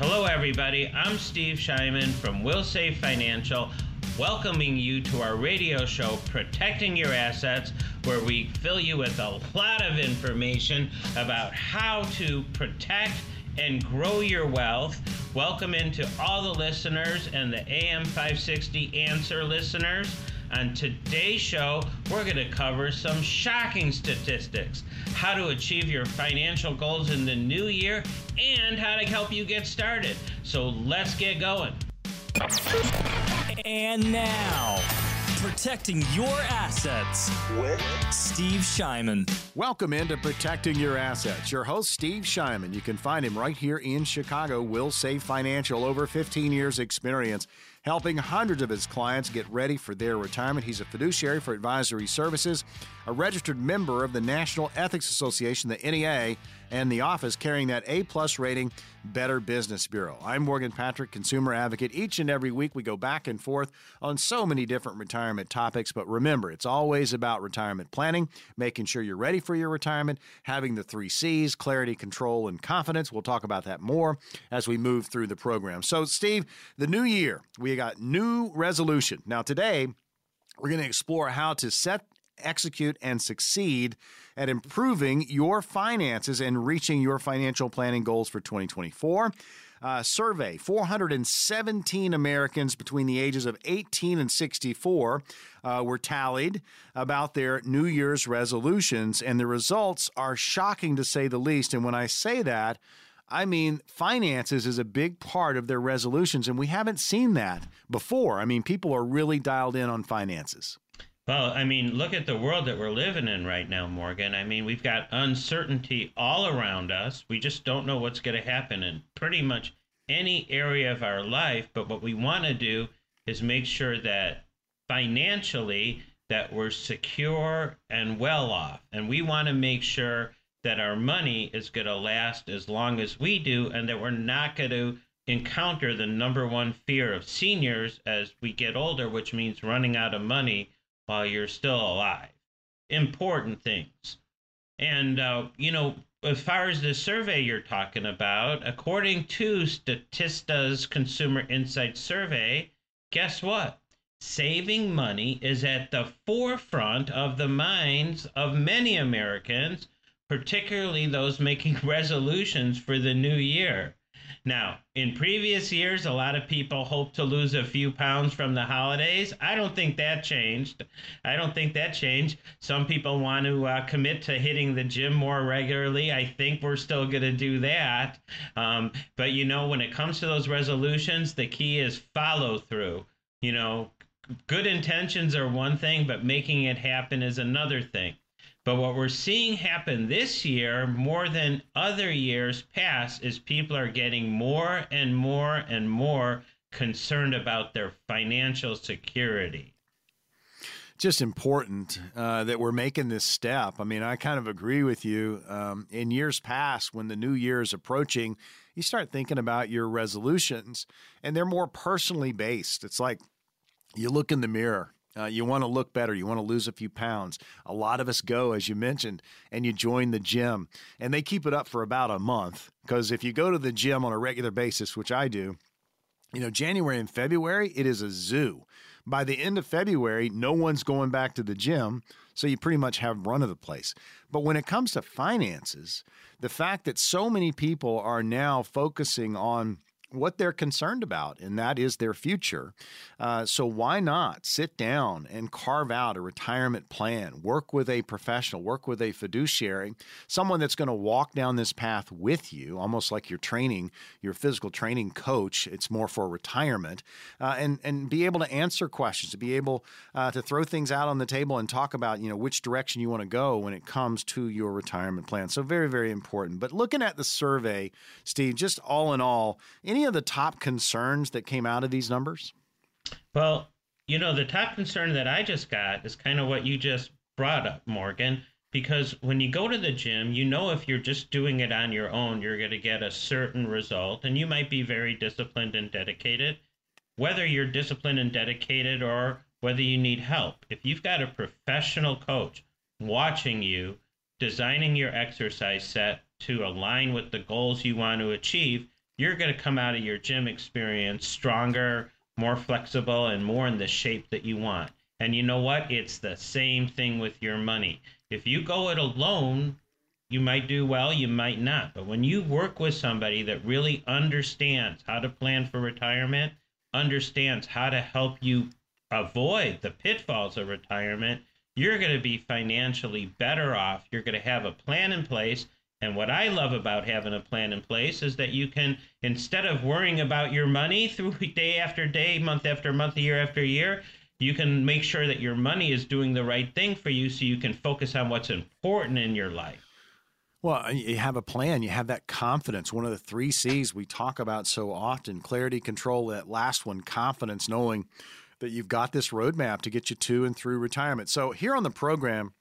Hello, everybody. I'm Steve Shyman from Wilsave Financial, welcoming you to our radio show, Protecting Your Assets, where we fill you with a lot of information about how to protect and grow your wealth. Welcome into all the listeners and the AM 560 Answer listeners. On today's show, we're going to cover some shocking statistics, how to achieve your financial goals in the new year, and how to help you get started. So let's get going. And now, protecting your assets with Steve Shyman. Welcome into Protecting Your Assets. Your host, Steve Shyman. You can find him right here in Chicago. Wilsave Financial, over 15 years' experience helping hundreds of his clients get ready for their retirement. He's a fiduciary for advisory services, a registered member of the National Ethics Association, the NEA, and the office carrying that A plus rating, Better Business Bureau. I'm Morgan Patrick, consumer advocate. Each and every week we go back and forth on so many different retirement topics, but remember, it's always about retirement planning, making sure you're ready for your retirement, having the three C's clarity, control, and confidence. We'll talk about that more as we move through the program. So, Steve, the new year, we got new resolution. Now, today, we're going to explore how to set execute and succeed at improving your finances and reaching your financial planning goals for 2024. Uh, survey 417 Americans between the ages of 18 and 64 uh, were tallied about their New Year's resolutions, and the results are shocking to say the least. And when I say that, I mean, finances is a big part of their resolutions, and we haven't seen that before. I mean, people are really dialed in on finances. Well, I mean, look at the world that we're living in right now, Morgan. I mean, we've got uncertainty all around us. We just don't know what's going to happen in pretty much any area of our life. But what we want to do is make sure that financially that we're secure and well off. And we want to make sure that our money is going to last as long as we do and that we're not going to encounter the number one fear of seniors as we get older, which means running out of money while you're still alive. Important things. And, uh, you know, as far as the survey you're talking about, according to Statista's Consumer Insight Survey, guess what? Saving money is at the forefront of the minds of many Americans, particularly those making resolutions for the new year. Now, in previous years, a lot of people hoped to lose a few pounds from the holidays. I don't think that changed. I don't think that changed. Some people want to uh, commit to hitting the gym more regularly. I think we're still going to do that. Um, but, you know, when it comes to those resolutions, the key is follow through. You know, good intentions are one thing, but making it happen is another thing. But what we're seeing happen this year, more than other years past, is people are getting more and more and more concerned about their financial security. Just important uh, that we're making this step. I mean, I kind of agree with you. Um, in years past, when the new year is approaching, you start thinking about your resolutions, and they're more personally based. It's like you look in the mirror uh, you want to look better. You want to lose a few pounds. A lot of us go, as you mentioned, and you join the gym. And they keep it up for about a month because if you go to the gym on a regular basis, which I do, you know, January and February, it is a zoo. By the end of February, no one's going back to the gym. So you pretty much have run of the place. But when it comes to finances, the fact that so many people are now focusing on what they're concerned about, and that is their future. Uh, so, why not sit down and carve out a retirement plan? Work with a professional, work with a fiduciary, someone that's going to walk down this path with you, almost like your training, your physical training coach. It's more for retirement, uh, and and be able to answer questions, to be able uh, to throw things out on the table and talk about you know which direction you want to go when it comes to your retirement plan. So, very very important. But looking at the survey, Steve, just all in all, any any of the top concerns that came out of these numbers? Well, you know, the top concern that I just got is kind of what you just brought up, Morgan. Because when you go to the gym, you know if you're just doing it on your own, you're going to get a certain result, and you might be very disciplined and dedicated. Whether you're disciplined and dedicated or whether you need help, if you've got a professional coach watching you, designing your exercise set to align with the goals you want to achieve, you're going to come out of your gym experience stronger, more flexible, and more in the shape that you want. And you know what? It's the same thing with your money. If you go it alone, you might do well, you might not. But when you work with somebody that really understands how to plan for retirement, understands how to help you avoid the pitfalls of retirement, you're going to be financially better off. You're going to have a plan in place. And what I love about having a plan in place is that you can, instead of worrying about your money through day after day, month after month, year after year, you can make sure that your money is doing the right thing for you so you can focus on what's important in your life. Well, you have a plan, you have that confidence. One of the three C's we talk about so often clarity, control, that last one, confidence, knowing that you've got this roadmap to get you to and through retirement. So, here on the program,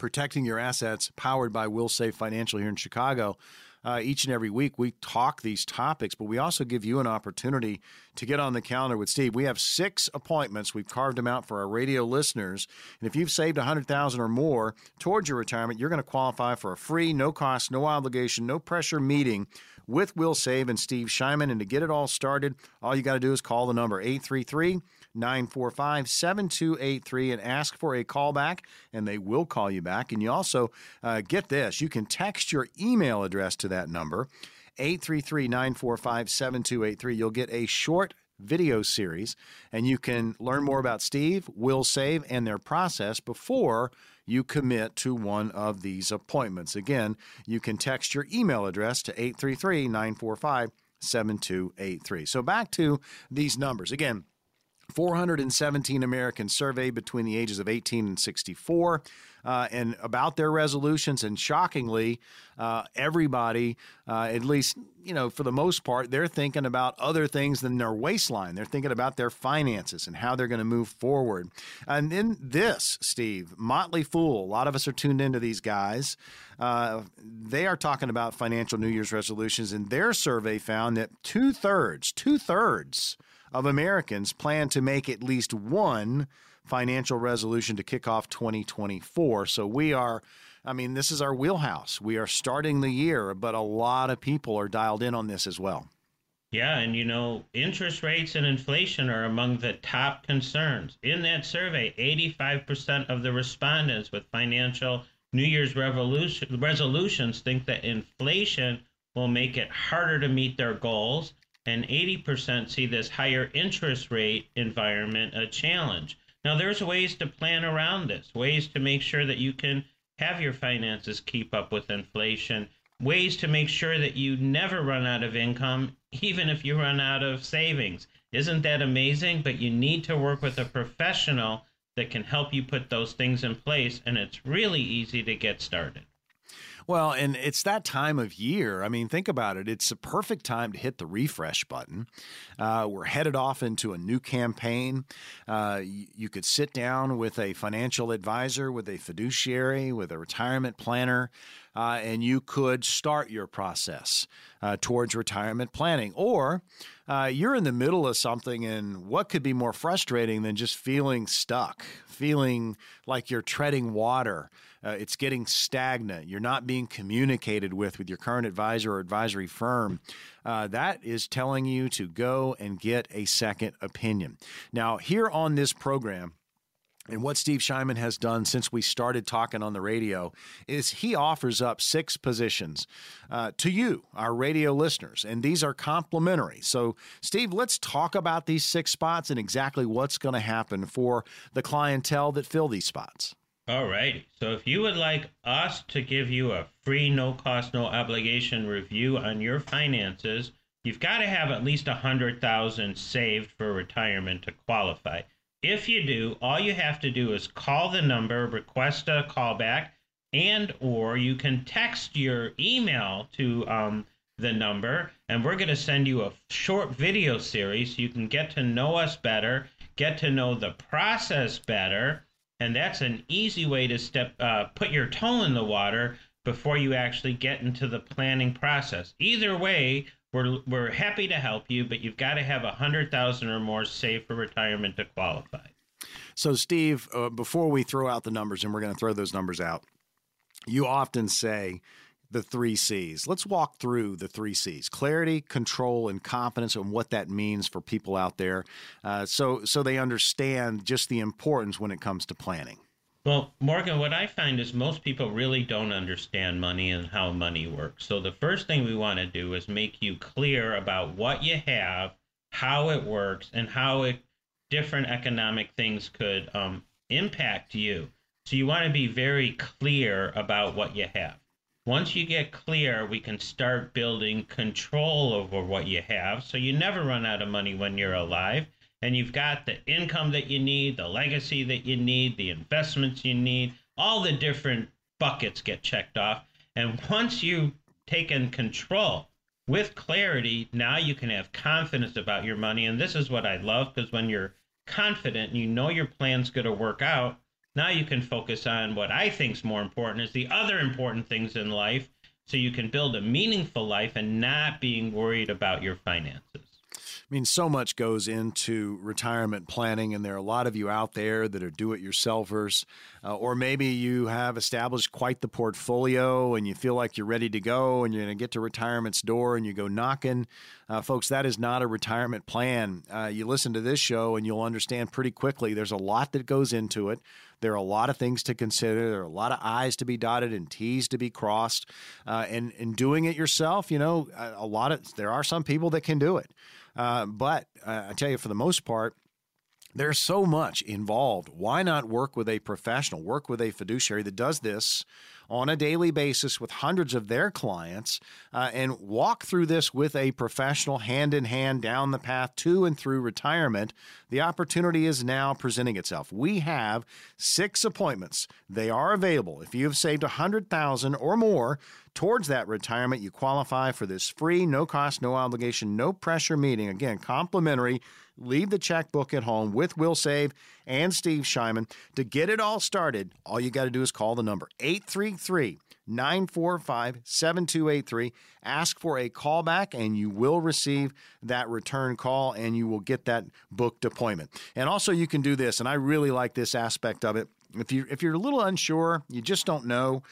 Protecting Your Assets, powered by Wilsave Financial here in Chicago, uh, each and every week we talk these topics, but we also give you an opportunity to get on the calendar with Steve. We have six appointments. We've carved them out for our radio listeners. And if you've saved 100000 or more towards your retirement, you're going to qualify for a free, no cost, no obligation, no pressure meeting with Wilsave and Steve Shyman. And to get it all started, all you got to do is call the number 833 945 7283 and ask for a callback, and they will call you back. And you also uh, get this you can text your email address to that number, 833 945 7283. You'll get a short video series, and you can learn more about Steve, Wilsave, and their process before you commit to one of these appointments. Again, you can text your email address to 833 945 7283. So back to these numbers. Again, 417 Americans surveyed between the ages of 18 and 64 uh, and about their resolutions. And shockingly, uh, everybody, uh, at least, you know, for the most part, they're thinking about other things than their waistline. They're thinking about their finances and how they're going to move forward. And in this, Steve, Motley Fool, a lot of us are tuned into these guys. Uh, they are talking about financial New Year's resolutions, and their survey found that two thirds, two thirds, of Americans plan to make at least one financial resolution to kick off 2024. So we are, I mean, this is our wheelhouse. We are starting the year, but a lot of people are dialed in on this as well. Yeah, and you know, interest rates and inflation are among the top concerns. In that survey, 85% of the respondents with financial New Year's resolutions think that inflation will make it harder to meet their goals and 80% see this higher interest rate environment a challenge. Now, there's ways to plan around this, ways to make sure that you can have your finances keep up with inflation, ways to make sure that you never run out of income, even if you run out of savings. Isn't that amazing? But you need to work with a professional that can help you put those things in place, and it's really easy to get started. Well, and it's that time of year. I mean, think about it. It's a perfect time to hit the refresh button. Uh, we're headed off into a new campaign. Uh, you, you could sit down with a financial advisor, with a fiduciary, with a retirement planner. Uh, and you could start your process uh, towards retirement planning. Or uh, you're in the middle of something, and what could be more frustrating than just feeling stuck, feeling like you're treading water? uh, it's getting stagnant, you're not being communicated with with your current advisor or advisory firm, uh, that is telling you to go and get a second opinion. Now, here on this program, and what Steve Shyman has done since we started talking on the radio is he offers up six positions uh, to you, our radio listeners, and these are complimentary. So, Steve, let's talk about these six spots and exactly what's going to happen for the clientele that fill these spots. All right. So if you would like us to give you a free, no cost, no obligation review on your finances, you've got to have at least a hundred thousand saved for retirement to qualify. If you do, all you have to do is call the number, request a callback, and or you can text your email to um, the number, and we're going to send you a short video series so you can get to know us better, get to know the process better and that's an easy way to step uh, put your toe in the water before you actually get into the planning process. Either way, we're we're happy to help you, but you've got to have a hundred thousand or more saved for retirement to qualify. So, Steve, uh, before we throw out the numbers, and we're going to throw those numbers out, you often say the three C's. Let's walk through the three C's: clarity, control, and confidence, and what that means for people out there, uh, so so they understand just the importance when it comes to planning. Well, Morgan, what I find is most people really don't understand money and how money works. So the first thing we want to do is make you clear about what you have, how it works, and how it different economic things could um, impact you. So you want to be very clear about what you have. Once you get clear, we can start building control over what you have so you never run out of money when you're alive and you've got the income that you need, the legacy that you need, the investments you need, all the different buckets get checked off. And once you've taken control with clarity, now you can have confidence about your money. And this is what I love because when you're confident and you know your plan's going to work out, now you can focus on what I think is more important is the other important things in life so you can build a meaningful life and not being worried about your finances. I mean, so much goes into retirement planning, and there are a lot of you out there that are do it yourselfers, uh, or maybe you have established quite the portfolio and you feel like you're ready to go and you're going to get to retirement's door and you go knocking. Uh, folks, that is not a retirement plan. Uh, you listen to this show and you'll understand pretty quickly there's a lot that goes into it. There are a lot of things to consider. There are a lot of I's to be dotted and T's to be crossed. Uh, and, and doing it yourself, you know, a, lot of, there are some people that can do it. Uh, but uh, I tell you, for the most part, there's so much involved. Why not work with a professional, work with a fiduciary that does this on a daily basis with hundreds of their clients uh, and walk through this with a professional hand in hand down the path to and through retirement? The opportunity is now presenting itself. We have six appointments. They are available. If you have saved 100000 or more, towards that retirement, you qualify for this free, no cost, no obligation, no pressure meeting. Again, complimentary. Leave the checkbook at home with Wilsave and Steve Shyman. To get it all started, all you got to do is call the number 833 945 7283. Ask for a callback, and you will receive that return call and you will get that booked appointment. And also, you can do this, and I really like this aspect of it. If, you, if you're a little unsure, you just don't know,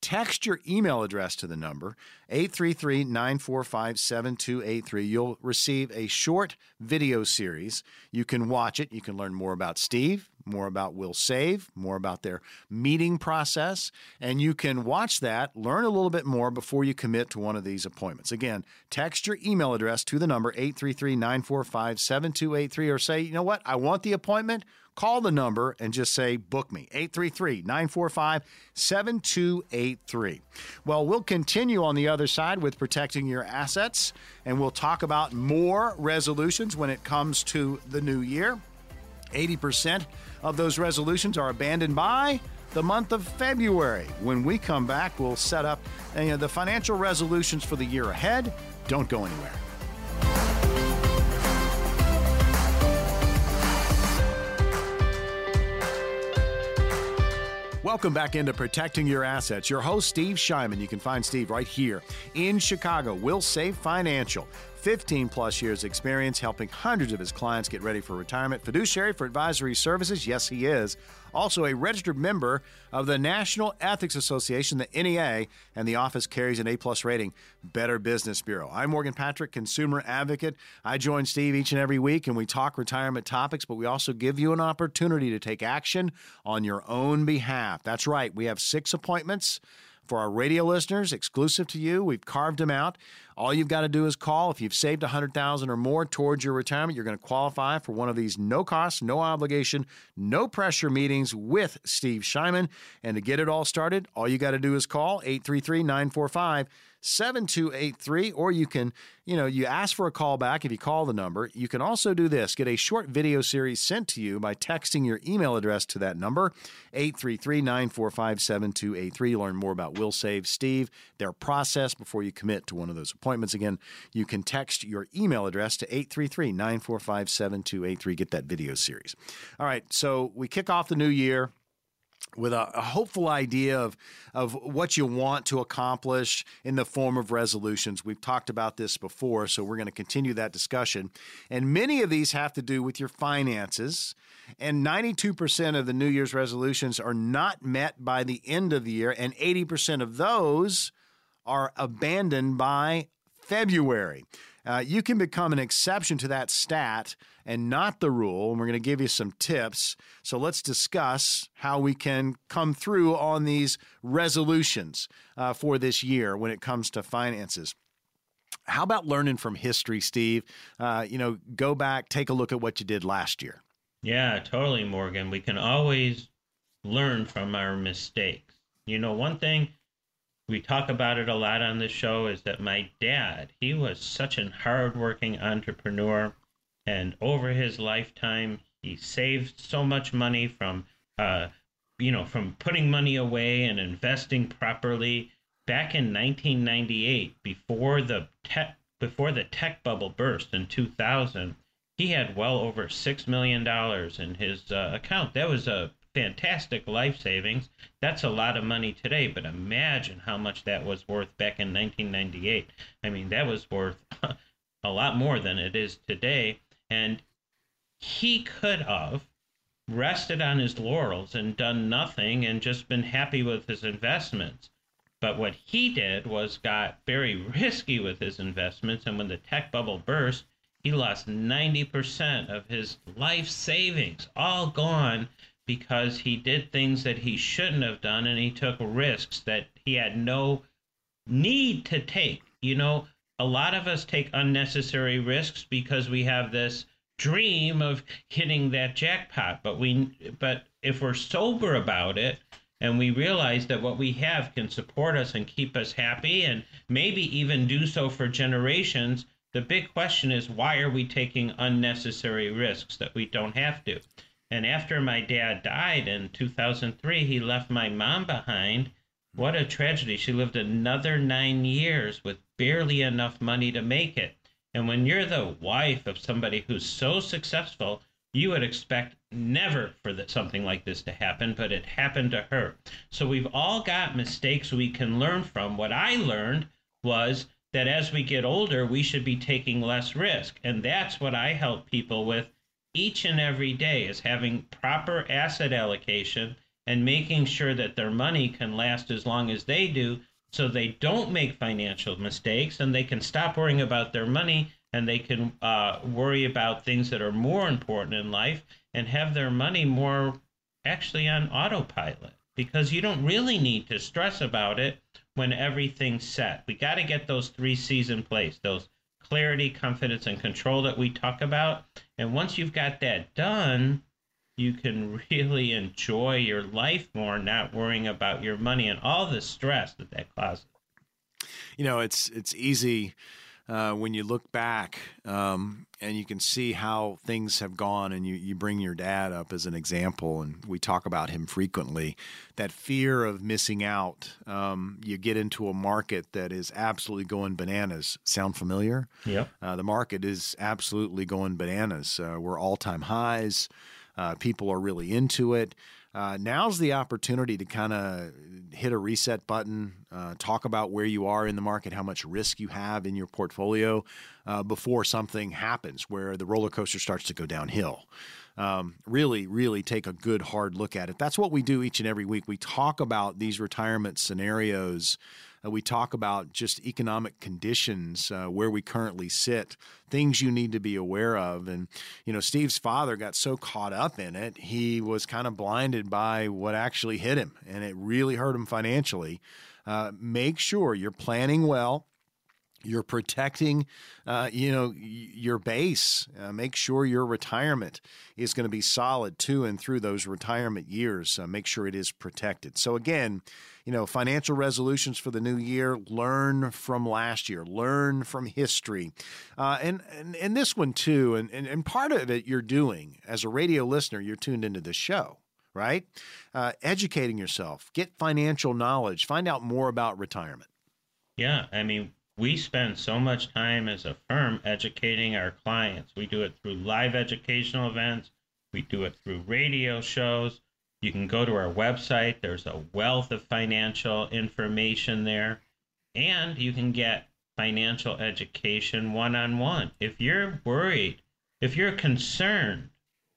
Text your email address to the number 833 945 7283. You'll receive a short video series. You can watch it. You can learn more about Steve, more about Wilsave, more about their meeting process, and you can watch that, learn a little bit more before you commit to one of these appointments. Again, text your email address to the number 833 945 7283 or say, you know what, I want the appointment call the number and just say, book me, 833 945 7283. Well, we'll continue on the other side with protecting your assets, and we'll talk about more resolutions when it comes to the new year. 80% of those resolutions are abandoned by the month of February. When we come back, we'll set up uh, you know, the financial resolutions for the year ahead. Don't go anywhere. Welcome back into Protecting Your Assets. Your host, Steve Shyman. You can find Steve right here in Chicago. Wilsave Financial. 15 plus years experience helping hundreds of his clients get ready for retirement. Fiduciary for advisory services. Yes, he is. Also, a registered member of the National Ethics Association, the NEA, and the office carries an A plus rating. Better Business Bureau. I'm Morgan Patrick, consumer advocate. I join Steve each and every week, and we talk retirement topics, but we also give you an opportunity to take action on your own behalf. That's right. We have six appointments for our radio listeners, exclusive to you. We've carved them out. All you've got to do is call. If you've saved 100000 or more towards your retirement, you're going to qualify for one of these no cost, no obligation, no pressure meetings with Steve Shyman. And to get it all started, all you got to do is call 833 945 7283 or you can you know you ask for a call back if you call the number. You can also do this. Get a short video series sent to you by texting your email address to that number 833-945-7283 learn more about Wilsave steve their process before you commit to one of those appointments. Again you can text your email address to 833-945-7283 get that video series. All right so we kick off the new year with a, a, hopeful idea of of what you want to accomplish in the form of resolutions. We've talked about this before, so we're going to continue that discussion. And many of these have to do with your finances. And 92% of the New Year's resolutions are not met by the end of the year, and 80% of those are abandoned by February. Uh, you can become an exception to that stat and not the rule. And we're going to give you some tips. So let's discuss how we can come through on these resolutions uh, for this year when it comes to finances. How about learning from history, Steve? Uh, you know, go back, take a look at what you did last year. Yeah, totally, Morgan. We can always learn from our mistakes. You know, one thing we talk about it a lot on the show is that my dad, he was such a hardworking entrepreneur, and over his lifetime, he saved so much money from, uh, you know, from putting money away and investing properly. Back in 1998, before the tech before the tech bubble burst in 2000, he had well over six million dollars in his uh, account. That was a fantastic life savings. That's a lot of money today, but imagine how much that was worth back in 1998. I mean, that was worth a lot more than it is today. And he could have rested on his laurels and done nothing and just been happy with his investments. But what he did was got very risky with his investments. And when the tech bubble burst, he lost 90% of his life savings, all gone because he did things that he shouldn't have done and he took risks that he had no need to take. You know, a lot of us take unnecessary risks because we have this dream of hitting that jackpot, but we but if we're sober about it and we realize that what we have can support us and keep us happy and maybe even do so for generations, the big question is why are we taking unnecessary risks that we don't have to? And after my dad died in 2003, he left my mom behind. What a tragedy. She lived another nine years with barely enough money to make it. And when you're the wife of somebody who's so successful, you would expect never for the, something like this to happen, but it happened to her. So we've all got mistakes we can learn from. What I learned was that as we get older, we should be taking less risk. And that's what I help people with each and every day is having proper asset allocation and making sure that their money can last as long as they do so they don't make financial mistakes and they can stop worrying about their money and they can uh, worry about things that are more important in life and have their money more actually on autopilot because you don't really need to stress about it when everything's set. We got to get those three C's in place those clarity, confidence, and control that we talk about. And once you've got that done, you can really enjoy your life more, not worrying about your money and all the stress that that causes. You know, it's it's easy uh, when you look back um, and you can see how things have gone, and you, you bring your dad up as an example, and we talk about him frequently. That fear of missing out, um, you get into a market that is absolutely going bananas. Sound familiar? Yeah. Uh, the market is absolutely going bananas. Uh, we're all time highs. Uh, people are really into it. Uh, now's the opportunity to kind of hit a reset button, uh, talk about where you are in the market, how much risk you have in your portfolio uh, before something happens where the roller coaster starts to go downhill. Um, really, really take a good hard look at it. That's what we do each and every week. We talk about these retirement scenarios uh, we talk about just economic conditions uh, where we currently sit, things you need to be aware of. And, you know, Steve's father got so caught up in it, he was kind of blinded by what actually hit him, and it really hurt him financially. Uh, make sure you're planning well you're protecting uh, you know your base uh, make sure your retirement is going to be solid to and through those retirement years uh, make sure it is protected so again you know, financial resolutions for the new year, learn from last year, learn from history. Uh, and, and, and this one too, and, and, and part of it you're doing as a radio listener, you're tuned into this show right? Uh, educating yourself, get financial knowledge, find out more about retirement. Yeah, I mean, we spend so much time as a firm educating our clients. We do it through live educational events, we do it through radio shows, you can go to our website. There's a wealth of financial information there. And you can get financial education one on one. If you're worried, if you're concerned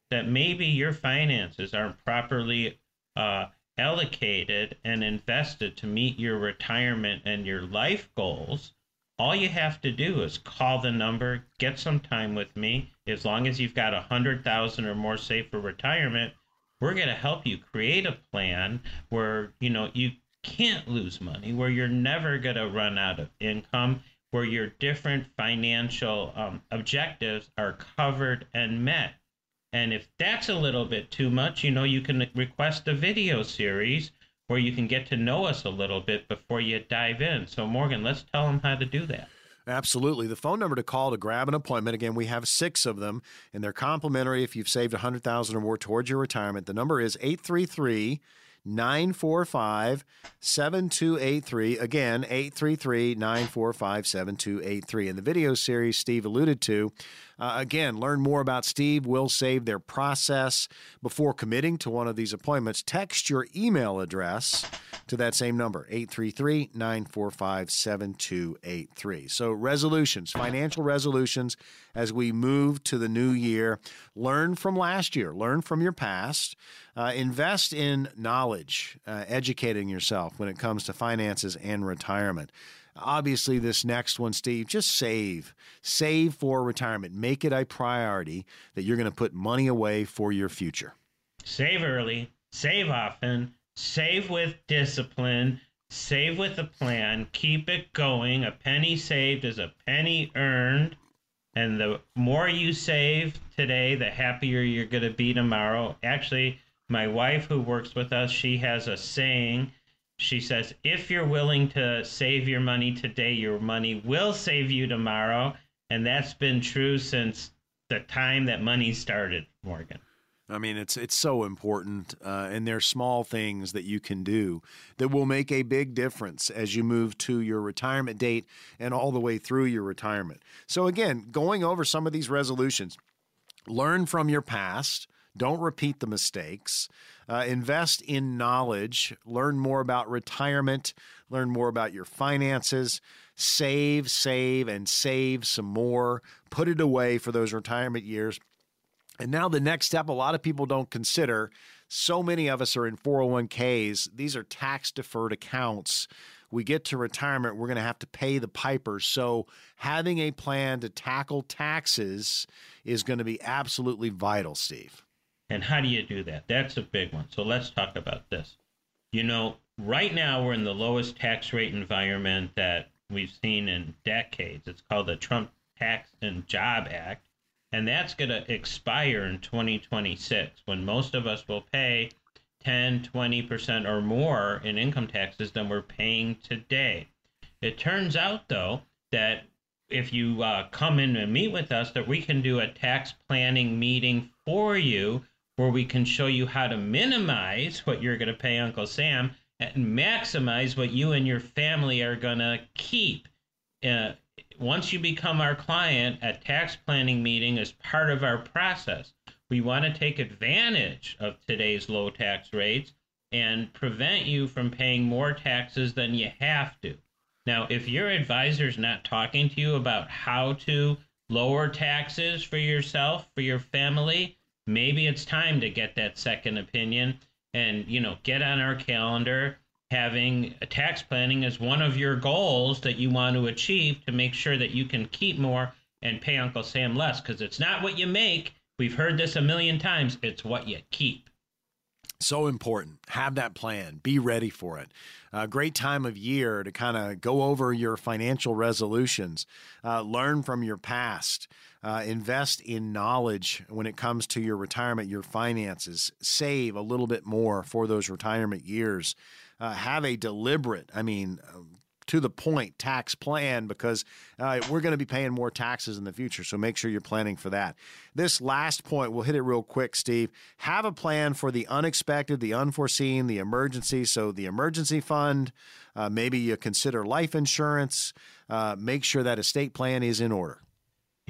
that maybe your finances aren't properly uh, allocated and invested to meet your retirement and your life goals, all you have to do is call the number, get some time with me. As long as you've got a hundred thousand or more saved for retirement, we're going to help you create a plan where you know you can't lose money, where you're never going to run out of income, where your different financial um, objectives are covered and met. And if that's a little bit too much, you know, you can request a video series where you can get to know us a little bit before you dive in. So, Morgan, let's tell them how to do that. Absolutely. The phone number to call to grab an appointment, again, we have six of them, and they're complimentary if you've saved 100000 or more towards your retirement. The number is 833 945 7283. Again, 833 945 7283. And the video series Steve alluded to, uh, again, learn more about Steve. Wilsave their process before committing to one of these appointments. Text your email address to that same number, 833 945 7283. So, resolutions, financial resolutions as we move to the new year. Learn from last year, learn from your past. Uh, invest in knowledge, uh, educating yourself when it comes to finances and retirement. Obviously, this next one, Steve, just save. Save for retirement. Make it a priority that you're going to put money away for your future. Save early, save often, save with discipline, save with a plan, keep it going. A penny saved is a penny earned. And the more you save today, the happier you're going to be tomorrow. Actually, my wife, who works with us, she has a saying. She says, if you're willing to save your money today, your money will save you tomorrow. And that's been true since the time that money started, Morgan. I mean, it's it's so important, uh, and there's small things that you can do that will make a big difference as you move to your retirement date and all the way through your retirement. So again, going over some of these resolutions, learn from your past, don't repeat the mistakes. Uh, invest in knowledge. Learn more about retirement. Learn more about your finances. Save, save, and save some more. Put it away for those retirement years. And now the next step, a lot of people don't consider. So many of us are in 401ks. These are tax deferred accounts. We get to retirement, we're going to have to pay the piper. So having a plan to tackle taxes is going to be absolutely vital, Steve. And how do you do that? That's a big one. So let's talk about this. You know, right now we're in the lowest tax rate environment that we've seen in decades. It's called the Trump Tax and Job Act. And that's going to expire in 2026 when most of us will pay 10, 20% or more in income taxes than we're paying today. It turns out, though, that if you uh, come in and meet with us, that we can do a tax planning meeting for you where we can show you how to minimize what you're going to pay Uncle Sam and maximize what you and your family are going to keep. Uh, once you become our client, a tax planning meeting is part of our process. We want to take advantage of today's low tax rates and prevent you from paying more taxes than you have to. Now, if your advisor is not talking to you about how to lower taxes for yourself, for your family, maybe it's time to get that second opinion and you know get on our calendar having a tax planning as one of your goals that you want to achieve to make sure that you can keep more and pay uncle sam less because it's not what you make we've heard this a million times it's what you keep so important. Have that plan. Be ready for it. A great time of year to kind of go over your financial resolutions, uh, learn from your past, uh, invest in knowledge when it comes to your retirement, your finances, save a little bit more for those retirement years. Uh, have a deliberate, I mean, um, to the point tax plan because uh, we're going to be paying more taxes in the future. So make sure you're planning for that. This last point, we'll hit it real quick, Steve. Have a plan for the unexpected, the unforeseen, the emergency. So the emergency fund, uh, maybe you consider life insurance. Uh, make sure that estate plan is in order.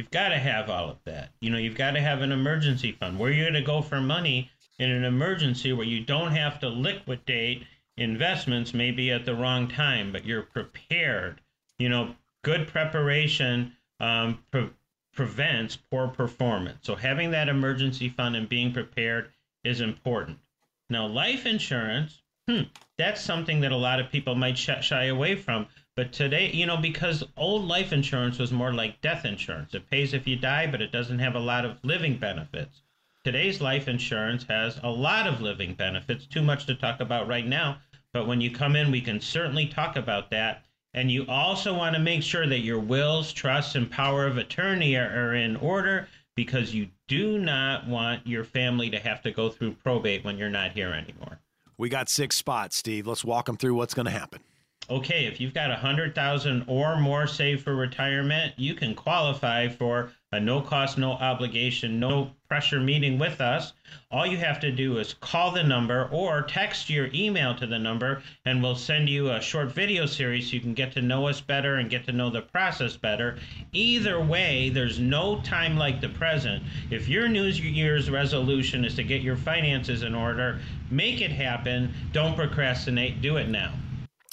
You've got to have all of that. You know, you've got to have an emergency fund. Where you're going to go for money in an emergency where you don't have to liquidate investments maybe at the wrong time, but you're prepared. You know, good preparation um, pre- prevents poor performance. So having that emergency fund and being prepared is important. Now, life insurance hmm, that's something that a lot of people might shy away from. But today, you know, because old life insurance was more like death insurance. It pays if you die, but it doesn't have a lot of living benefits. Today's life insurance has a lot of living benefits, too much to talk about right now. But when you come in, we can certainly talk about that. And you also want to make sure that your wills, trusts, and power of attorney are, are in order because you do not want your family to have to go through probate when you're not here anymore. We got six spots, Steve. Let's walk them through what's going to happen. Okay, if you've got a hundred thousand or more saved for retirement, you can qualify for a no cost, no obligation, no pressure meeting with us. All you have to do is call the number or text your email to the number, and we'll send you a short video series so you can get to know us better and get to know the process better. Either way, there's no time like the present. If your New Year's resolution is to get your finances in order, make it happen. Don't procrastinate, do it now.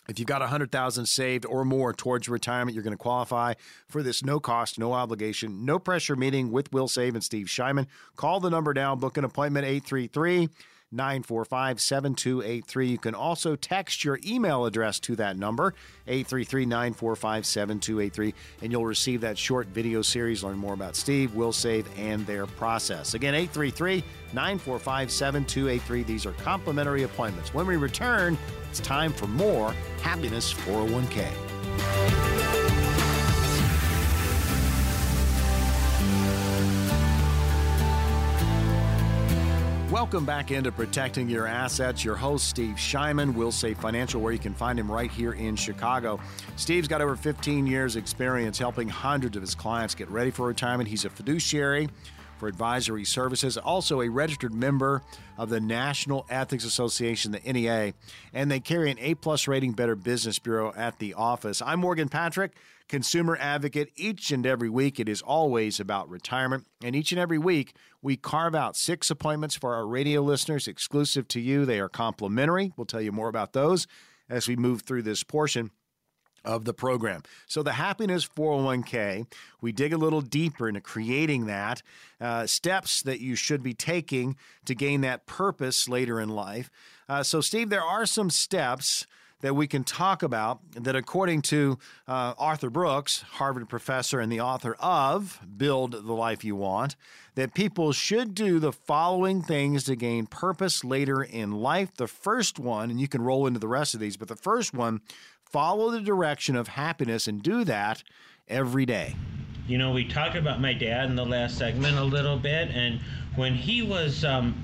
If you've got 100,000 saved or more towards retirement, you're going to qualify for this no cost, no obligation, no pressure meeting with Wilsave and Steve Shyman. Call the number now, book an appointment 833 945 7283. You can also text your email address to that number, 833 945 7283, and you'll receive that short video series. Learn more about Steve, Wilsave, and their process. Again, 833 945 7283. These are complimentary appointments. When we return, it's time for more Happiness 401k. Welcome back into Protecting Your Assets. Your host, Steve Shyman, Wilsave financial, where you can find him right here in Chicago. Steve's got over 15 years' experience helping hundreds of his clients get ready for retirement. He's a fiduciary for advisory services, also a registered member of the National Ethics Association, the NEA, and they carry an A plus rating Better Business Bureau at the office. I'm Morgan Patrick consumer advocate. Each and every week, it is always about retirement. And each and every week, we carve out six appointments for our radio listeners exclusive to you. They are complimentary. We'll tell you more about those as we move through this portion of the program. So, the Happiness 401k, we dig a little deeper into creating that, uh, steps that you should be taking to gain that purpose later in life. Uh, so, Steve, there are some steps that we can talk about that, according to uh, Arthur Brooks, Harvard professor and the author of Build the Life You Want, that people should do the following things to gain purpose later in life. The first one, and you can roll into the rest of these, but the first one, follow the direction of happiness and do that every day. You know, we talked about my dad in the last segment a little bit, and when he was um,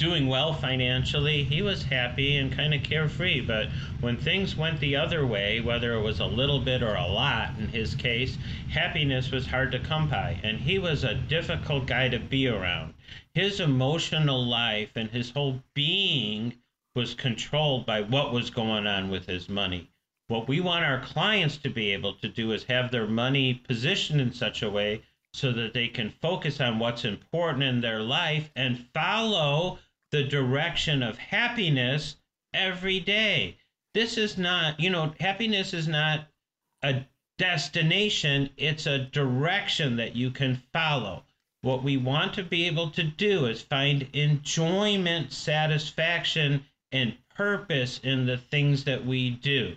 doing well financially. He was happy and kind of carefree. But when things went the other way, whether it was a little bit or a lot in his case, happiness was hard to come by. And he was a difficult guy to be around. His emotional life and his whole being was controlled by what was going on with his money. What we want our clients to be able to do is have their money positioned in such a way so that they can focus on what's important in their life and follow the direction of happiness every day. This is not, you know, happiness is not a destination, it's a direction that you can follow. What we want to be able to do is find enjoyment, satisfaction, and purpose in the things that we do.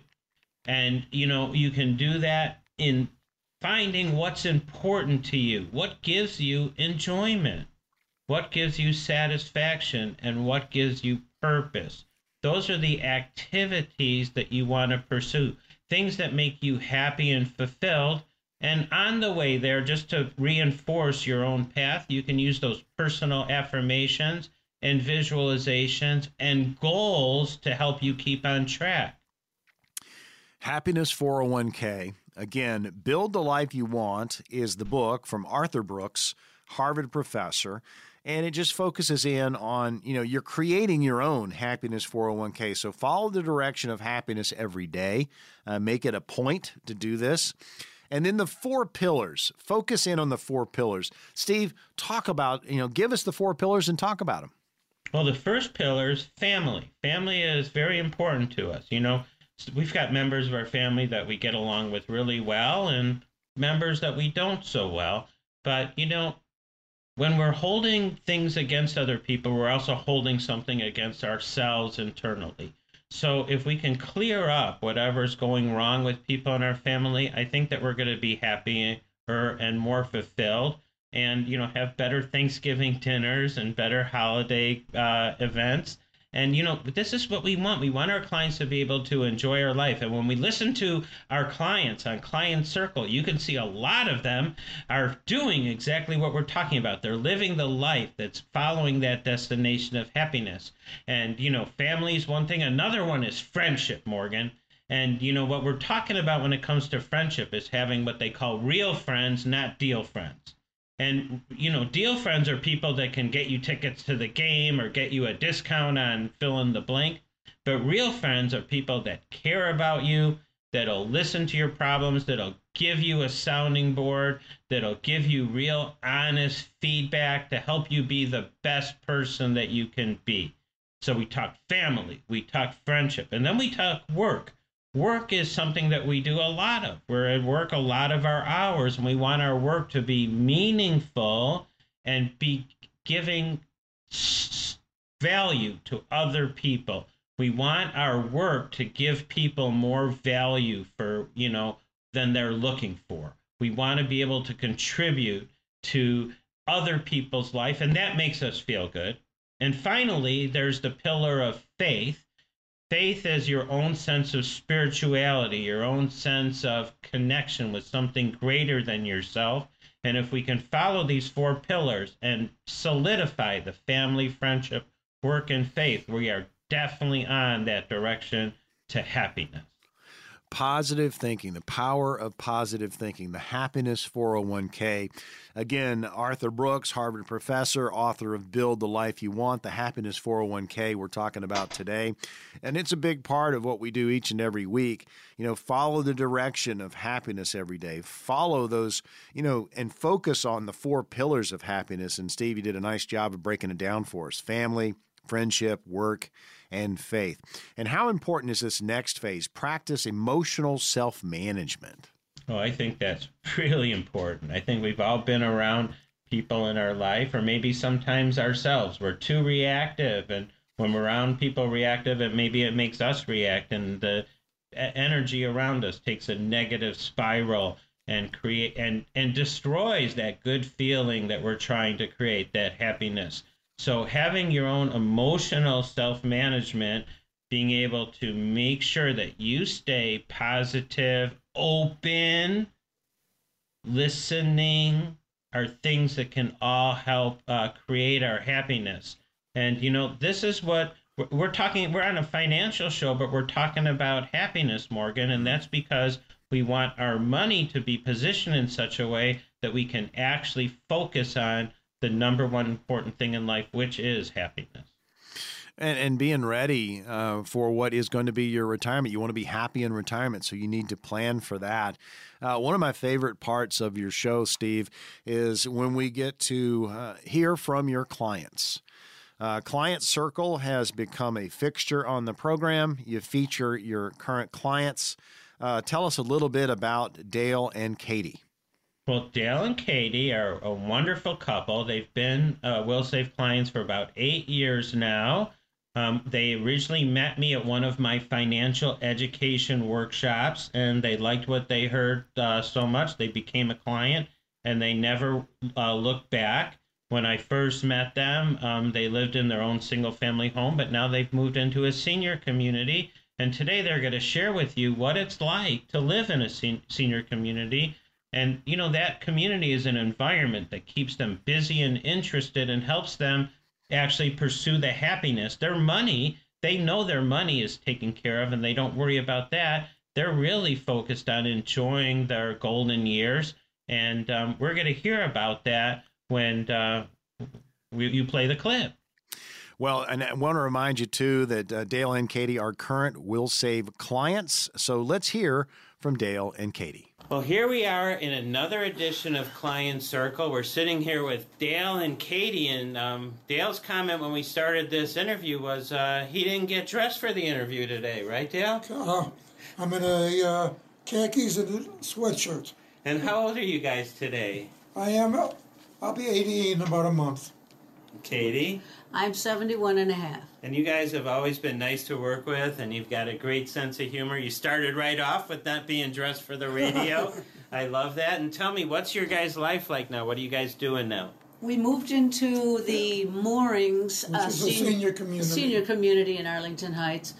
And, you know, you can do that in finding what's important to you, what gives you enjoyment. What gives you satisfaction and what gives you purpose? Those are the activities that you want to pursue, things that make you happy and fulfilled. And on the way there, just to reinforce your own path, you can use those personal affirmations and visualizations and goals to help you keep on track. Happiness 401k. Again, Build the Life You Want is the book from Arthur Brooks, Harvard professor and it just focuses in on you know you're creating your own happiness 401k so follow the direction of happiness every day. Uh, make it a point to do this. And then the four pillars. Focus in on the four pillars. Steve talk about you know give us the four pillars and talk about them well the first pillar is family. Family is very important to us you know we've got members of our family that we get along with really well and members that we don't so well but you know when we're holding things against other people, we're also holding something against ourselves internally. So if we can clear up whatever's going wrong with people in our family, I think that we're going to be happier and more fulfilled and you know have better Thanksgiving dinners and better holiday uh, events and you know, this is what we want. We want our clients to be able to enjoy our life. And when we listen to our clients on Client Circle, you can see a lot of them are doing exactly what we're talking about. They're living the life that's following that destination of happiness. And you know, family is one thing. Another one is friendship, Morgan. And you know what we're talking about when it comes to friendship is having what they call real friends, not deal friends. And you know, deal friends are people that can get you tickets to the game or get you a discount on fill in the blank. But real friends are people that care about you, that'll listen to your problems, that'll give you a sounding board, that'll give you real honest feedback to help you be the best person that you can be. So we talk family, we talk friendship, and then we talk work work is something that we do a lot of. We're at work a lot of our hours, and we want our work to be meaningful and be giving value to other people. We want our work to give people more value for, you know, than they're looking for. We want to be able to contribute to other people's life, and that makes us feel good. And finally, there's the pillar of faith, faith as your own sense of spirituality, your own sense of connection with something greater than yourself. And if we can follow these four pillars and solidify the family, friendship, work, and faith, we are definitely on that direction to happiness positive thinking, the power of positive thinking, the happiness 401k. Again, Arthur Brooks, Harvard professor, author of Build the Life You Want, the happiness 401k we're talking about today. And it's a big part of what we do each and every week. You know, follow the direction of happiness every day. Follow those, you know, and focus on the four pillars of happiness. And Steve, you did a nice job of breaking it down for us family, friendship, work, and faith. And how important is this next phase? Practice emotional self management. Oh, I think that's really important. I think we've all been around people in our life, or maybe sometimes ourselves. We're too reactive, and when we're around people reactive, and maybe it makes us react, and the energy around us takes a negative spiral and create and and destroys that good feeling that we're trying to create that happiness so having your own emotional self-management, being able to make sure that you stay positive, open, listening are things that can all help uh, create our happiness. And you know, this is what we're talking we're on a financial show but we're talking about happiness morgan and that's because we want our money to be positioned in such a way that we can actually focus on the number one important thing in life, which is happiness. And, and being ready uh, for what is going to be your retirement. You want to be happy in retirement, so you need to plan for that. Uh, one of my favorite parts of your show, Steve, is when we get to uh, hear from your clients. Uh, Client Circle has become a fixture on the program. You feature your current clients. Uh, tell us a little bit about Dale and Katie. Well, Dale and Katie are a wonderful couple. They've been uh, Wilsave clients for about eight years now. Um, they originally met me at one of my financial education workshops, and they liked what they heard uh, so much they became a client, and they never uh, looked back. When I first met them, um, they lived in their own single-family home, but now they've moved into a senior community. And today they're going to share with you what it's like to live in a sen- senior community and, you know, that community is an environment that keeps them busy and interested and helps them actually pursue the happiness. Their money, they know their money is taken care of and they don't worry about that. They're really focused on enjoying their golden years. And um, we're going to hear about that when uh, we, you play the clip. Well, and I want to remind you, too, that uh, Dale and Katie are current Wilsave clients. So let's hear from Dale and Katie. Well, here we are in another edition of Client Circle. We're sitting here with Dale and Katie, and um, Dale's comment when we started this interview was uh, he didn't get dressed for the interview today, right, Dale? Uh, I'm in a uh, khakis and a sweatshirt. And how old are you guys today? I am. I'll be 88 in about a month. Katie. I'm 71 and a half. And you guys have always been nice to work with, and you've got a great sense of humor. You started right off with not being dressed for the radio. I love that. And tell me, what's your guys' life like now? What are you guys doing now? We moved into the Moorings Which is senior community. senior community in Arlington Heights,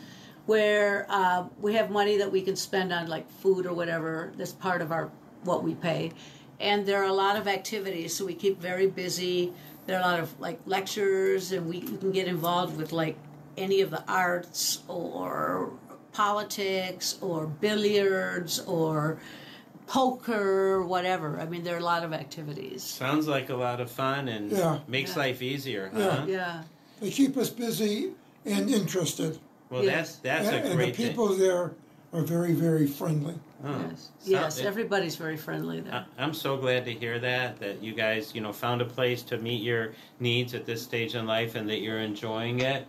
where uh, we have money that we can spend on like food or whatever. That's part of our what we pay, and there are a lot of activities, so we keep very busy. There are a lot of like lectures, and we you can get involved with like any of the arts or politics or billiards or poker, whatever. I mean, there are a lot of activities. Sounds like a lot of fun and Yeah. makes Yeah. life easier, huh? Yeah. Yeah. They keep us busy and interested. Well, Yes. that's that's and, a and the great people there are very, very friendly. Thing. Oh. Yes. So- Yes. it- Everybody's very friendly there. I- I'm so glad to hear that that you guys, you know, found a place to meet your needs at this stage in life and that you're enjoying it.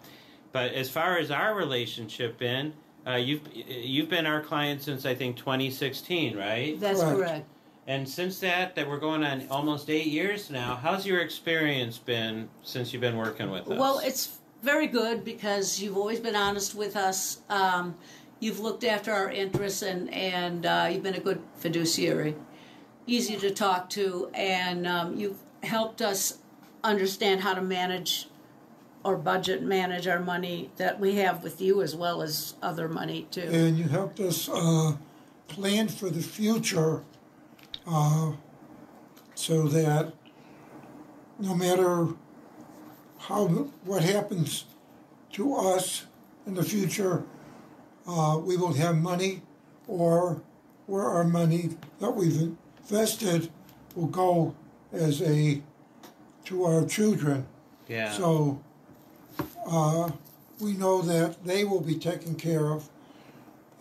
But as far as our relationship been, uh, you've you've been our client since I think 2016, right? That's Correct. correct. And since that, that we're going on almost eight years now. How's your experience been since you've been working with us? Well, it's very good because you've always been honest with us. Um, you've looked after our interests and and uh, you've been a good fiduciary, easy to talk to, and um, you've helped us understand how to manage or budget manage our money that we have with you as well as other money too. And you helped us uh, plan for the future uh, so that no matter how what happens to us in the future, uh, we will have money or where our money that we've invested will go as a to our children. yeah. So uh, we know that they will be taken care of,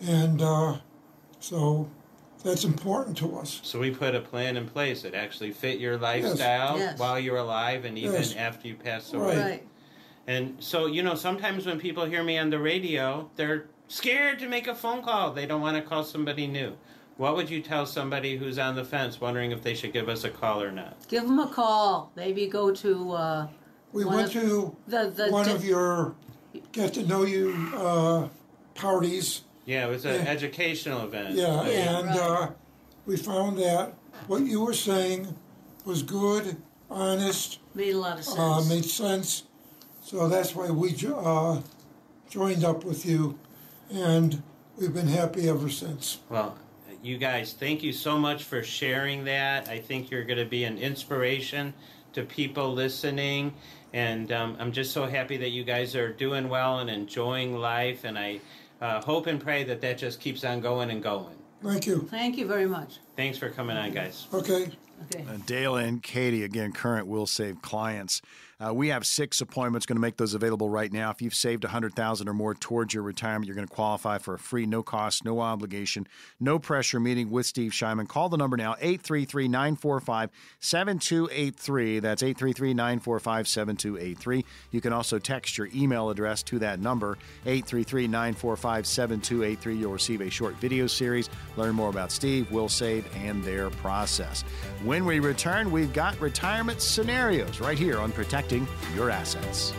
and uh, so that's important to us. So we put a plan in place that actually fit your lifestyle Yes. while you're alive and even Yes. after you pass away. Right. Right. And so, you know, sometimes when people hear me on the radio, they're scared to make a phone call. They don't want to call somebody new. What would you tell somebody who's on the fence wondering if they should give us a call or not? Give them a call. Maybe go to uh, We went of to the the one di- of your get to know you uh, parties. Yeah, it was an Yeah. educational event. Yeah, Yeah, and right. uh, we found that what you were saying was good, honest, made a lot of sense. uh, made sense. So that's why we jo- uh, joined up with you, and we've been happy ever since. Well, you guys, thank you so much for sharing that. I think you're going to be an inspiration to people listening. And um, I'm just so happy that you guys are doing well and enjoying life. And I uh, hope and pray that that just keeps on going and going. Thank you. Thank you very much. Thanks for coming on, guys. Okay. Okay. Uh, Dale and Katie, again, current Wilsave clients. Uh, we have six appointments going to make those available right now. If you've saved 100000 or more towards your retirement, you're going to qualify for a free, no cost, no obligation, no pressure meeting with Steve Scheinman. Call the number now, 833 945 7283. That's 833 945 7283. You can also text your email address to that number, 833 945 7283. You'll receive a short video series, learn more about Steve, Wilsave, and their process. When we return, we've got retirement scenarios right here on Protecting Your Assets.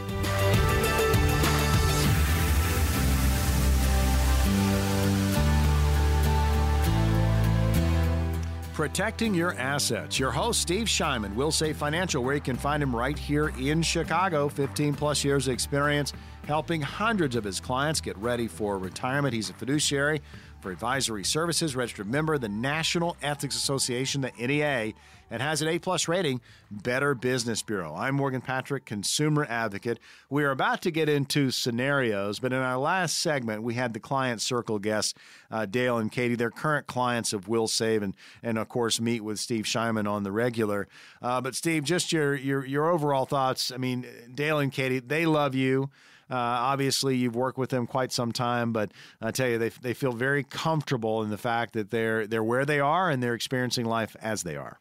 Protecting Your Assets. Your host, Steve Scheinman, Wilsave financial, where you can find him right here in Chicago. 15 plus years of experience helping hundreds of his clients get ready for retirement. He's a fiduciary for advisory services, registered member of the National Ethics Association, the NEA, and has an A plus rating, Better Business Bureau. I'm Morgan Patrick, consumer advocate. We are about to get into scenarios, but in our last segment, we had the client circle guests, uh, Dale and Katie. They're current clients of Wilsave, and and of course meet with Steve Scheinman on the regular. Uh, but Steve, just your your your overall thoughts. I mean, Dale and Katie, they love you. Uh, obviously, you've worked with them quite some time, but I tell you, they, they feel very comfortable in the fact that they're they're where they are and they're experiencing life as they are.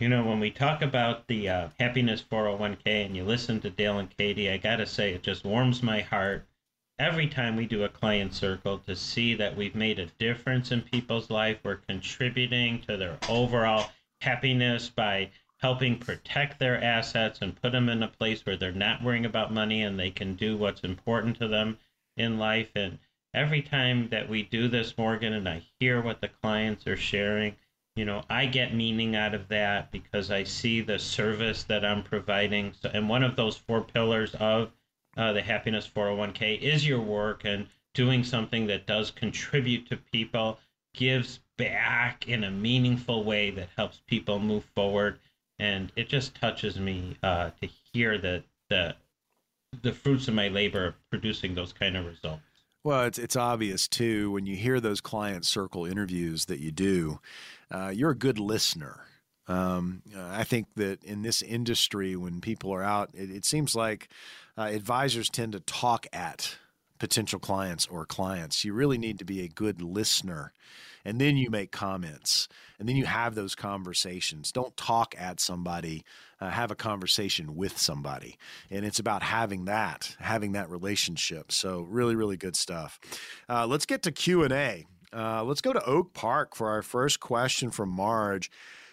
You know, when we talk about the uh, Happiness 401k and you listen to Dale and Katie, I got to say, it just warms my heart every time we do a client circle to see that we've made a difference in people's life. We're contributing to their overall happiness by helping protect their assets and put them in a place where they're not worrying about money and they can do what's important to them in life. And every time that we do this, Morgan, and I hear what the clients are sharing, you know, I get meaning out of that because I see the service that I'm providing. So, and one of those four pillars of uh, the Happiness 401k is your work and doing something that does contribute to people, gives back in a meaningful way that helps people move forward and it just touches me uh, to hear that the the fruits of my labor producing those kind of results. Well, it's it's obvious too when you hear those client circle interviews that you do. Uh, you're a good listener. Um, uh, I think that in this industry, when people are out, it, it seems like uh, advisors tend to talk at potential clients or clients. You really need to be a good listener and then you make comments and then you have those conversations. Don't talk at somebody uh, have a conversation with somebody and it's about having that having that relationship. So really really good stuff. Uh, let's get to q&a uh, let's go to oak park for our first question from marge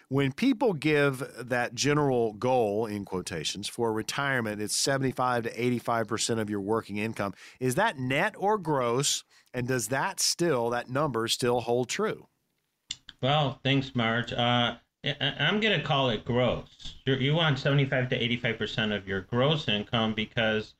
when people give that general goal in quotations for retirement it's 75 to 85% of your working income is that net or gross? And does that still that number still hold true? Well thanks marge. Uh, i'm going to call it gross. You want 75 to 85% of your gross income because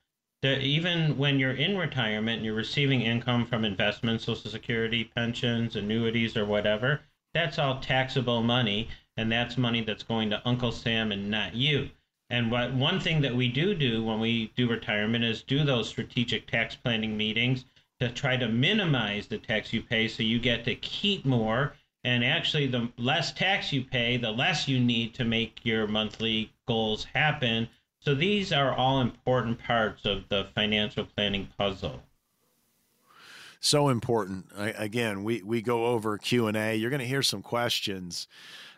even when you're in retirement and you're receiving income from investments social security pensions annuities or whatever that's all taxable money and that's money that's going to Uncle Sam and not you. And what one thing that we do do when we do retirement is do those strategic tax planning meetings to try to minimize the tax you pay so you get to keep more and actually the less tax you pay the less you need to make your monthly goals happen. So these are all important parts of the financial planning puzzle. So important. Again we, we go over q&a you're going to hear some questions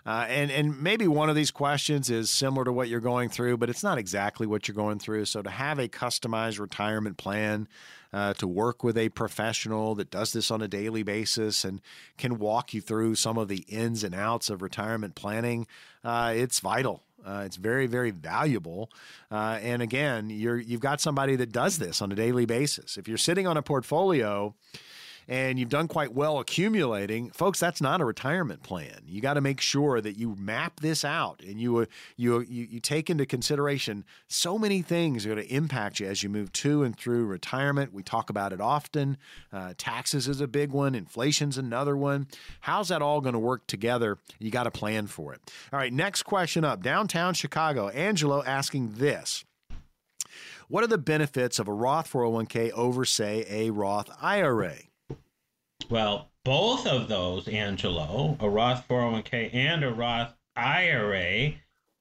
uh, and and maybe one of these questions is similar to what you're going through, but it's not exactly what you're going through. So to have a customized retirement plan, uh, to work with a professional that does this on a daily basis and can walk you through some of the ins and outs of retirement planning, uh, it's vital. Uh, it's very, very valuable. Uh, and again, you're you've got somebody that does this on a daily basis. If you're sitting on a portfolio and you've done quite well accumulating, folks, that's not a retirement plan. You got to make sure that you map this out and you, you, you, you take into consideration so many things are going to impact you as you move to and through retirement. We talk about it often. Uh, taxes is a big one, inflation's another one. How's that all going to work together? You got to plan for it. All right, next question up downtown Chicago. Angelo asking this. What are the benefits of a Roth 401k over, say, a Roth IRA? Well, both of those, Angelo, a Roth 401k and a Roth IRA,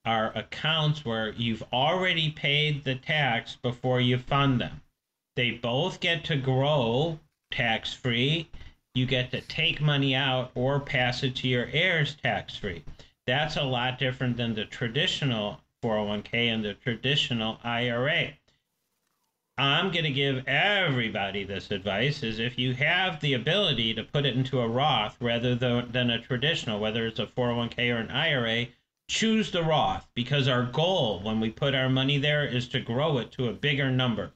are accounts where you've already paid the tax before you fund them. They both get to grow tax free. You get to take money out or pass it to your heirs tax free. That's a lot different than the traditional 401k and the traditional IRA. I'm going to give everybody this advice is if you have the ability to put it into a Roth rather than, a traditional, whether it's a 401k or an IRA, choose the Roth because our goal when we put our money there is to grow it to a bigger number.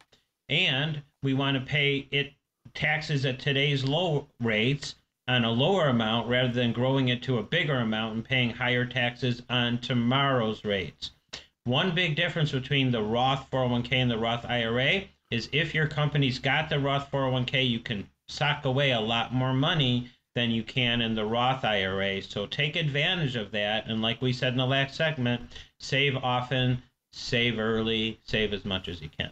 And we want to pay it taxes at today's low rates on a lower amount rather than growing it to a bigger amount and paying higher taxes on tomorrow's rates. One big difference between the Roth 401k and the Roth IRA is if your company's got the Roth 401k, you can sock away a lot more money than you can in the Roth IRA. So take advantage of that. And like we said in the last segment, save often, save early, save as much as you can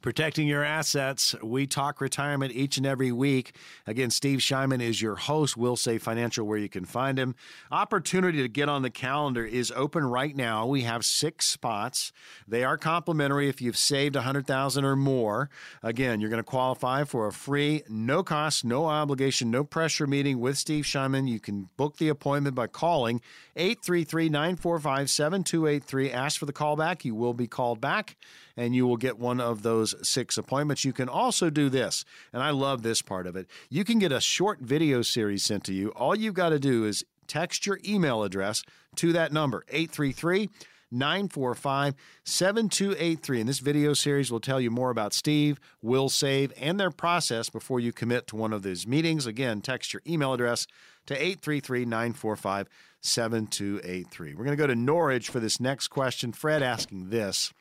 protecting your assets. We talk retirement each and every week. Again, Steve Shyman is your host. Wilsave financial where you can find him. Opportunity to get on the calendar is open right now. We have six spots. They are complimentary if you've saved a hundred thousand or more. Again, you're going to qualify for a free, no cost, no obligation, no pressure meeting with Steve Shyman. You can book the appointment by calling 833 945 7283. Ask for the callback. You will be called back and you will get one of those six appointments. You can also do this, and I love this part of it. You can get a short video series sent to you. All you've got to do is Text your email address to that number, 833 945 7283. And this video series will tell you more about Steve, Wilsave, and their process before you commit to one of these meetings. Again, text your email address to 833 945 7283. We're going to go to Norridge for this next question. Fred asking this.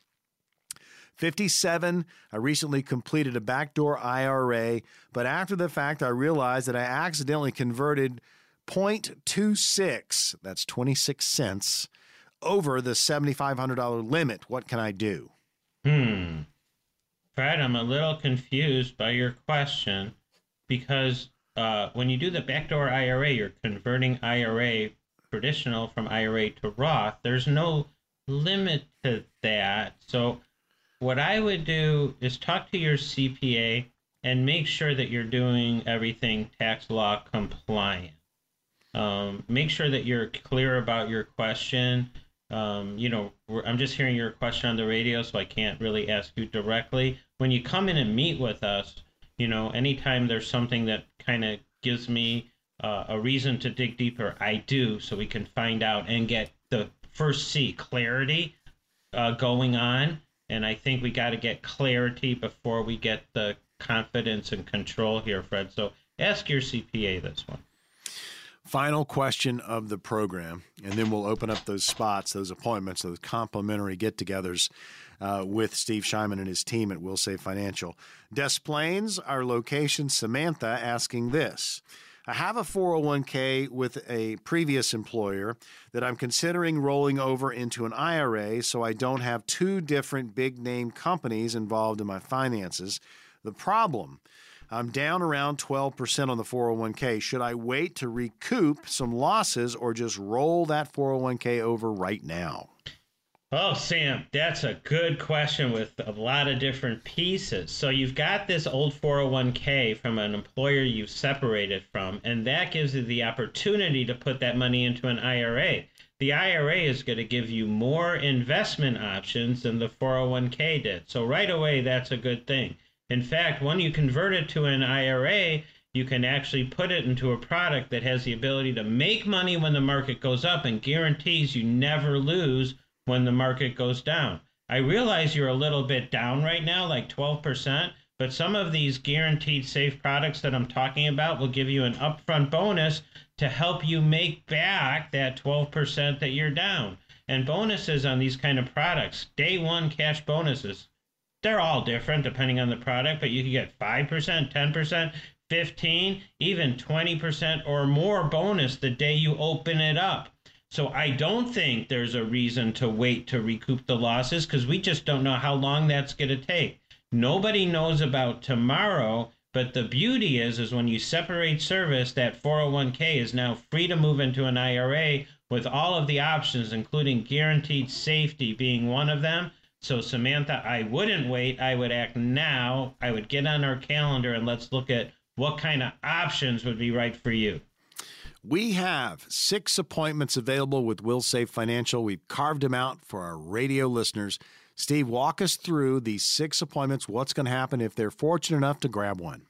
57. I recently completed a backdoor IRA, but after the fact, I realized that I accidentally converted 0.26, that's 26 cents, over the $7,500 limit. What can I do? Hmm. Fred, I'm a little confused by your question because uh, when you do the backdoor IRA, you're converting IRA traditional from IRA to Roth. There's no limit to that. So, what I would do is talk to your CPA and make sure that you're doing everything tax law compliant. Um, make sure that you're clear about your question. Um, you know, I'm just hearing your question on the radio, so I can't really ask you directly. When you come in and meet with us, you know, anytime there's something that kind of gives me uh, a reason to dig deeper, I do, so we can find out and get the first C clarity uh, going on. And I think we got to get clarity before we get the confidence and control here, Fred. So ask your CPA this one. Final question of the program, and then we'll open up those spots, those appointments, those complimentary get togethers uh, with Steve Shyman and his team at Wilsave Financial. Des Plaines, our location, Samantha asking this. I have a 401k with a previous employer that I'm considering rolling over into an IRA so I don't have two different big name companies involved in my finances. The problem I'm down around 12% on the 401k. Should I wait to recoup some losses or just roll that 401k over right now? Oh, Sam, that's a good question with a lot of different pieces. So you've got this old 401k from an employer you've separated from, and that gives you the opportunity to put that money into an IRA. The IRA is going to give you more investment options than the 401k did. So right away, that's a good thing. In fact, when you convert it to an IRA, you can actually put it into a product that has the ability to make money when the market goes up and guarantees you never lose when the market goes down. I realize you're a little bit down right now, like 12%, but some of these guaranteed safe products that I'm talking about will give you an upfront bonus to help you make back that 12% that you're down. And bonuses on these kind of products, day one cash bonuses, they're all different depending on the product, but you can get 5%, 10%, 15, even 20% or more bonus the day you open it up. So I don't think there's a reason to wait to recoup the losses because we just don't know how long that's going to take. Nobody knows about tomorrow, but the beauty is is when you separate service, that 401k is now free to move into an IRA with all of the options including guaranteed safety being one of them. So, Samantha, I wouldn't wait. I would act now. I would get on our calendar and let's look at what kind of options would be right for you. We have six appointments available with Wilsave Financial. We've carved them out for our radio listeners. Steve, walk us through these six appointments. What's going to happen if they're fortunate enough to grab one?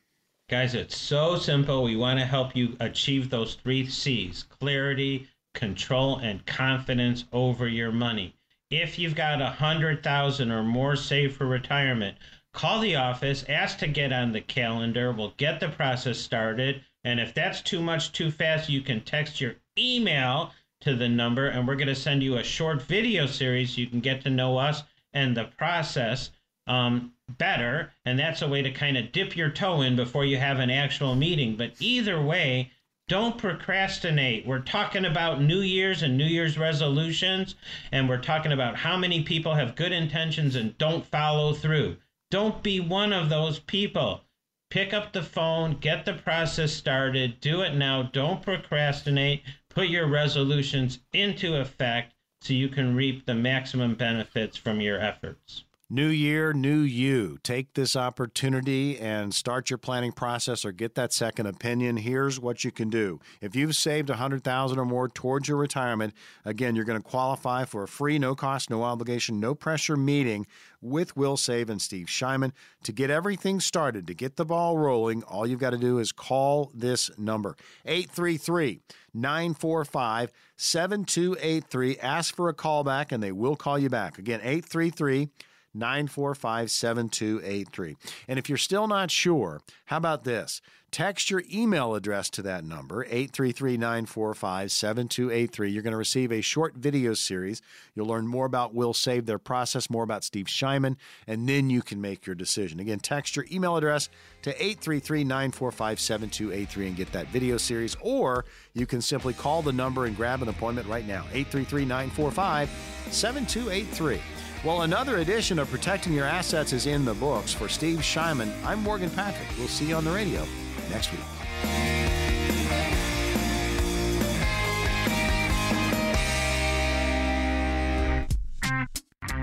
Guys, it's so simple. We want to help you achieve those three C's clarity, control, and confidence over your money. If you've got a hundred thousand or more saved for retirement, call the office, ask to get on the calendar. We'll get the process started. And if that's too much too fast, you can text your email to the number, and we're going to send you a short video series you can get to know us and the process um, better. And that's a way to kind of dip your toe in before you have an actual meeting. But either way, don't procrastinate. We're talking about New Year's and New Year's resolutions, and we're talking about how many people have good intentions and don't follow through. Don't be one of those people. Pick up the phone, get the process started, do it now. Don't procrastinate. Put your resolutions into effect so you can reap the maximum benefits from your efforts. New year, new you. Take this opportunity and start your planning process or get that second opinion. Here's what you can do. If you've saved 100,000 or more towards your retirement, again, you're going to qualify for a free, no cost, no obligation, no pressure meeting with Wilsave and Steve Shyman. To get everything started, to get the ball rolling, all you've got to do is call this number 833 945 7283. Ask for a call back and they will call you back. Again, 833 945 7283. And if you're still not sure, how about this? Text your email address to that number, 833 945 7283. You're going to receive a short video series. You'll learn more about Wilsave, their process, more about Steve Shyman, and then you can make your decision. Again, text your email address to 833 945 7283 and get that video series, or you can simply call the number and grab an appointment right now, 833 945 7283. Well, another edition of Protecting Your Assets is in the books. For Steve Shyman, I'm Morgan Patrick. We'll see you on the radio next week.